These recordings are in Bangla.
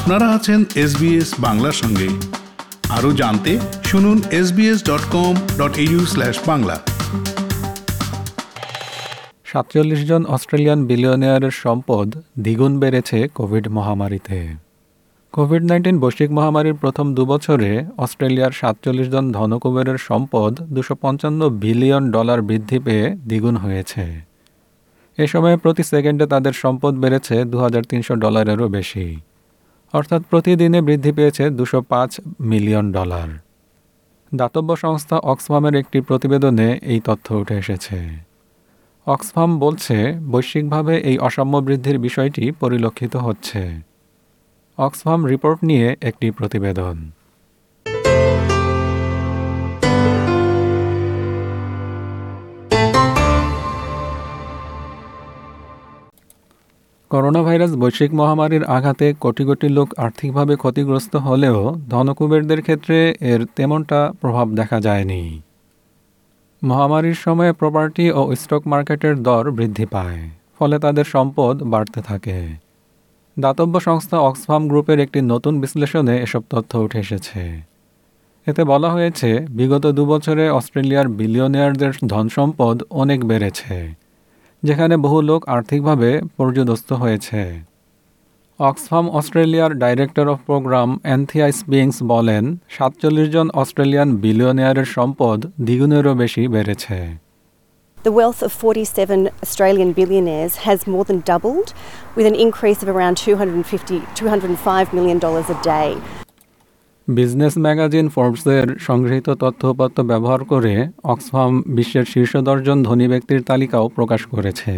আপনারা আছেন এসবিএস বাংলার সঙ্গে। আরও জানতে শুনুন SBS dot com dot U slash Bangla. সাতচল্লিশ জন অস্ট্রেলিয়ান বিলিয়নিয়ারের সম্পদ দ্বিগুণ বেড়েছে কোভিড মহামারীতে। কোভিড নাইন্টিন বৈশ্বিক মহামারীর প্রথম দুবছরে অস্ট্রেলিয়ার সাতচল্লিশ জন ধনকুবেরের সম্পদ দুশো পঞ্চান্ন বিলিয়ন ডলার বৃদ্ধি পেয়ে দ্বিগুণ হয়েছে। এ সময়ে প্রতি সেকেন্ডে তাদের সম্পদ বেড়েছে দু হাজার তিনশো ডলারেরও বেশি। অর্থাৎ প্রতিদিনে বৃদ্ধি পেয়েছে দুশো মিলিয়ন ডলার। দাতব্য সংস্থা অক্সফামের একটি প্রতিবেদনে এই তথ্য উঠে এসেছে। অক্সফাম বলছে, বৈশ্বিকভাবে এই অসাম্য বৃদ্ধির বিষয়টি পরিলক্ষিত হচ্ছে। অক্সফাম রিপোর্ট নিয়ে একটি প্রতিবেদন। করোনা ভাইরাস বৈশ্বিক মহামারীর আঘাতে কোটি কোটি লোক আর্থিকভাবে ক্ষতিগ্রস্ত হলেও ধনকুবেরদের ক্ষেত্রে এর তেমনটা প্রভাব দেখা যায়নি। মহামারীর সময়ে প্রপার্টি ও স্টক মার্কেটের দর বৃদ্ধি পায়, ফলে তাদের সম্পদ বাড়তে থাকে। দাতব্য সংস্থা অক্সফার্ম গ্রুপের একটি নতুন বিশ্লেষণে এসব তথ্য উঠে এসেছে। এতে বলা হয়েছে, বিগত দুবছরে অস্ট্রেলিয়ার বিলিয়নিয়ারদের ধনসম্পদ অনেক বেড়েছে। যেখানে বহু লোক আর্থিকভাবে পর্যদস্ত হয়েছে অক্সফাম অস্ট্রেলিয়ার ডাইরেক্টর অফ প্রোগ্রাম অ্যান্থিয়াইস বিংস বলেন সাতচল্লিশ জন অস্ট্রেলিয়ান বিলিয়নিয়ারের সম্পদ দ্বিগুণেরও বেশি বেড়েছে The wealth of 47 Australian billionaires has more than doubled, with an increase of around 250, 205 million dollars a day. Business magazine ফোর্বসের সংগৃহীত তথ্যপত্র ব্যবহার করে অক্সফাম বিশ্বের শীর্ষ দশজন ধনী ব্যক্তির তালিকাও প্রকাশ করেছে।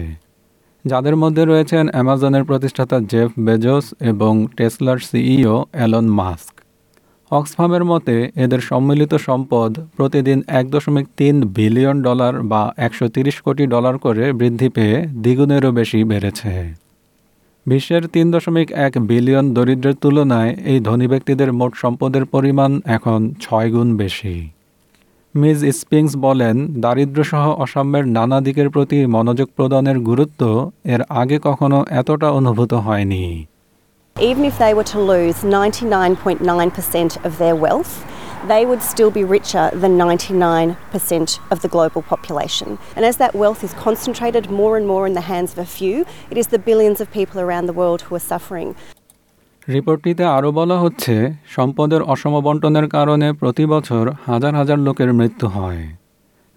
যাদের মধ্যে রয়েছেন অ্যামাজনের প্রতিষ্ঠাতা জেফ বেজোস এবং টেসলার সিইও অ্যালন মাস্ক। অক্সফামের মতে, এদের সম্মিলিত সম্পদ প্রতিদিন এক দশমিক তিন বিলিয়ন ডলার বা একশো কোটি ডলার করে বৃদ্ধি পেয়ে দ্বিগুণেরও বেশি বেড়েছে। বিশ্বের তিন দশমিক এক বিলিয়ন দরিদ্রের তুলনায় এই ধনী ব্যক্তিদের মোট সম্পদের পরিমাণ এখন ছয় গুণ বেশি। মিস স্পিংস বলেন দারিদ্র্যসহ অসাম্যের নানা দিকের প্রতি মনোযোগ প্রদানের গুরুত্ব এর আগে কখনো এতটা অনুভূত হয়নি। Even if they were to lose 99.9% of their wealth, they would still be richer than 99% of the global population. And as that wealth is concentrated more and more in the hands of a few, it is the billions of people around the world who are suffering. রিপোর্টটিতে আরও বলা হচ্ছে সম্পদের অসম বন্টনের কারণে প্রতি বছর হাজার হাজার লোকের মৃত্যু হয়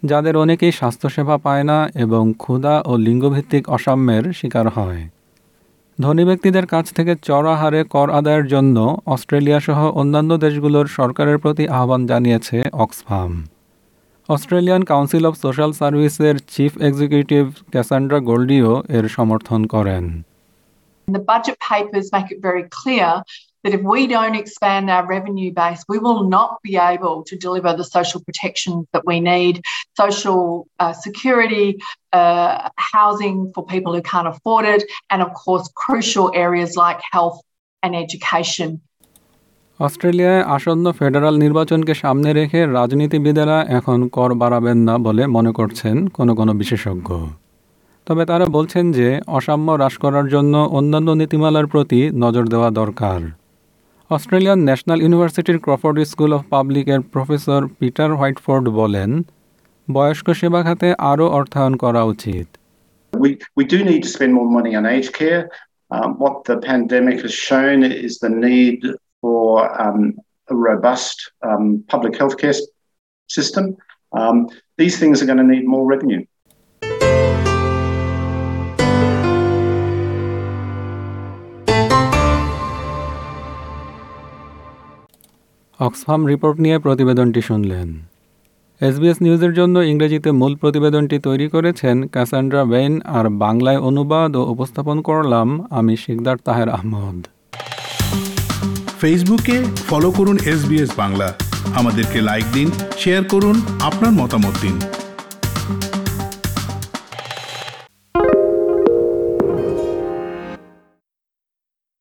যাদের অনেকেই স্বাস্থ্যসেবা পায় না এবং ক্ষুধা ও লিঙ্গভিত্তিক অসাম্যের শিকার হয় ধনী ব্যক্তিদের কাছ থেকে চড়া হারে কর আদায়ের জন্য অস্ট্রেলিয়া সহ অন্যান্য দেশগুলোর সরকারের প্রতি আহ্বান জানিয়েছে Oxfam. Australian council of social সার্ভিসের চিফ এক্সিকিউটিভ ক্যাসান্ড্রা গোল্ডিও এর সমর্থন করেন। The budget papers make it very clear that if we don't expand our revenue base, we will not be able to deliver the social protections that we need social uh, security, uh, housing for people who can't afford it, and of course, crucial areas like health and education. অস্ট্রেলিয়ায় আসন্ন ফেডারাল নির্বাচনকে সামনে রেখে রাজনীতিবিদেরা এখন কর বাড়াবেন না বলে মনে করছেন কোনো কোনো বিশেষজ্ঞ তবে তারা বলছেন যে অসাম্য হ্রাস করার জন্য অন্যান্য নীতিমালার প্রতি নজর দেওয়া দরকার অস্ট্রেলিয়ান ন্যাশনাল ইউনিভার্সিটির ক্রফোর্ড স্কুল অফ পাবলিকের প্রফেসর পিটার হোয়াইটফোর্ড বলেন বয়স্ক সেবা খাতে আরও অর্থায়ন করা উচিত We, we do need to spend more money on aged care. Um, what the pandemic has shown is the need for um, a robust um, public healthcare system. Um, these things are going to need more revenue. Oxfam report নিয়ে প্রতিবেদনটি শুনলেন। এসবিএস নিউজের জন্য ইংরেজিতে মূল প্রতিবেদনটি তৈরি করেছেন ক্যাসান্ড্রা বেইন আর বাংলায় অনুবাদ ও উপস্থাপন করলাম আমি শিকদার তাহের আহমদ। ফেসবুকে ফলো করুন এস বাংলা। আমাদেরকে লাইক দিন, শেয়ার করুন, আপনার মতামত দিন।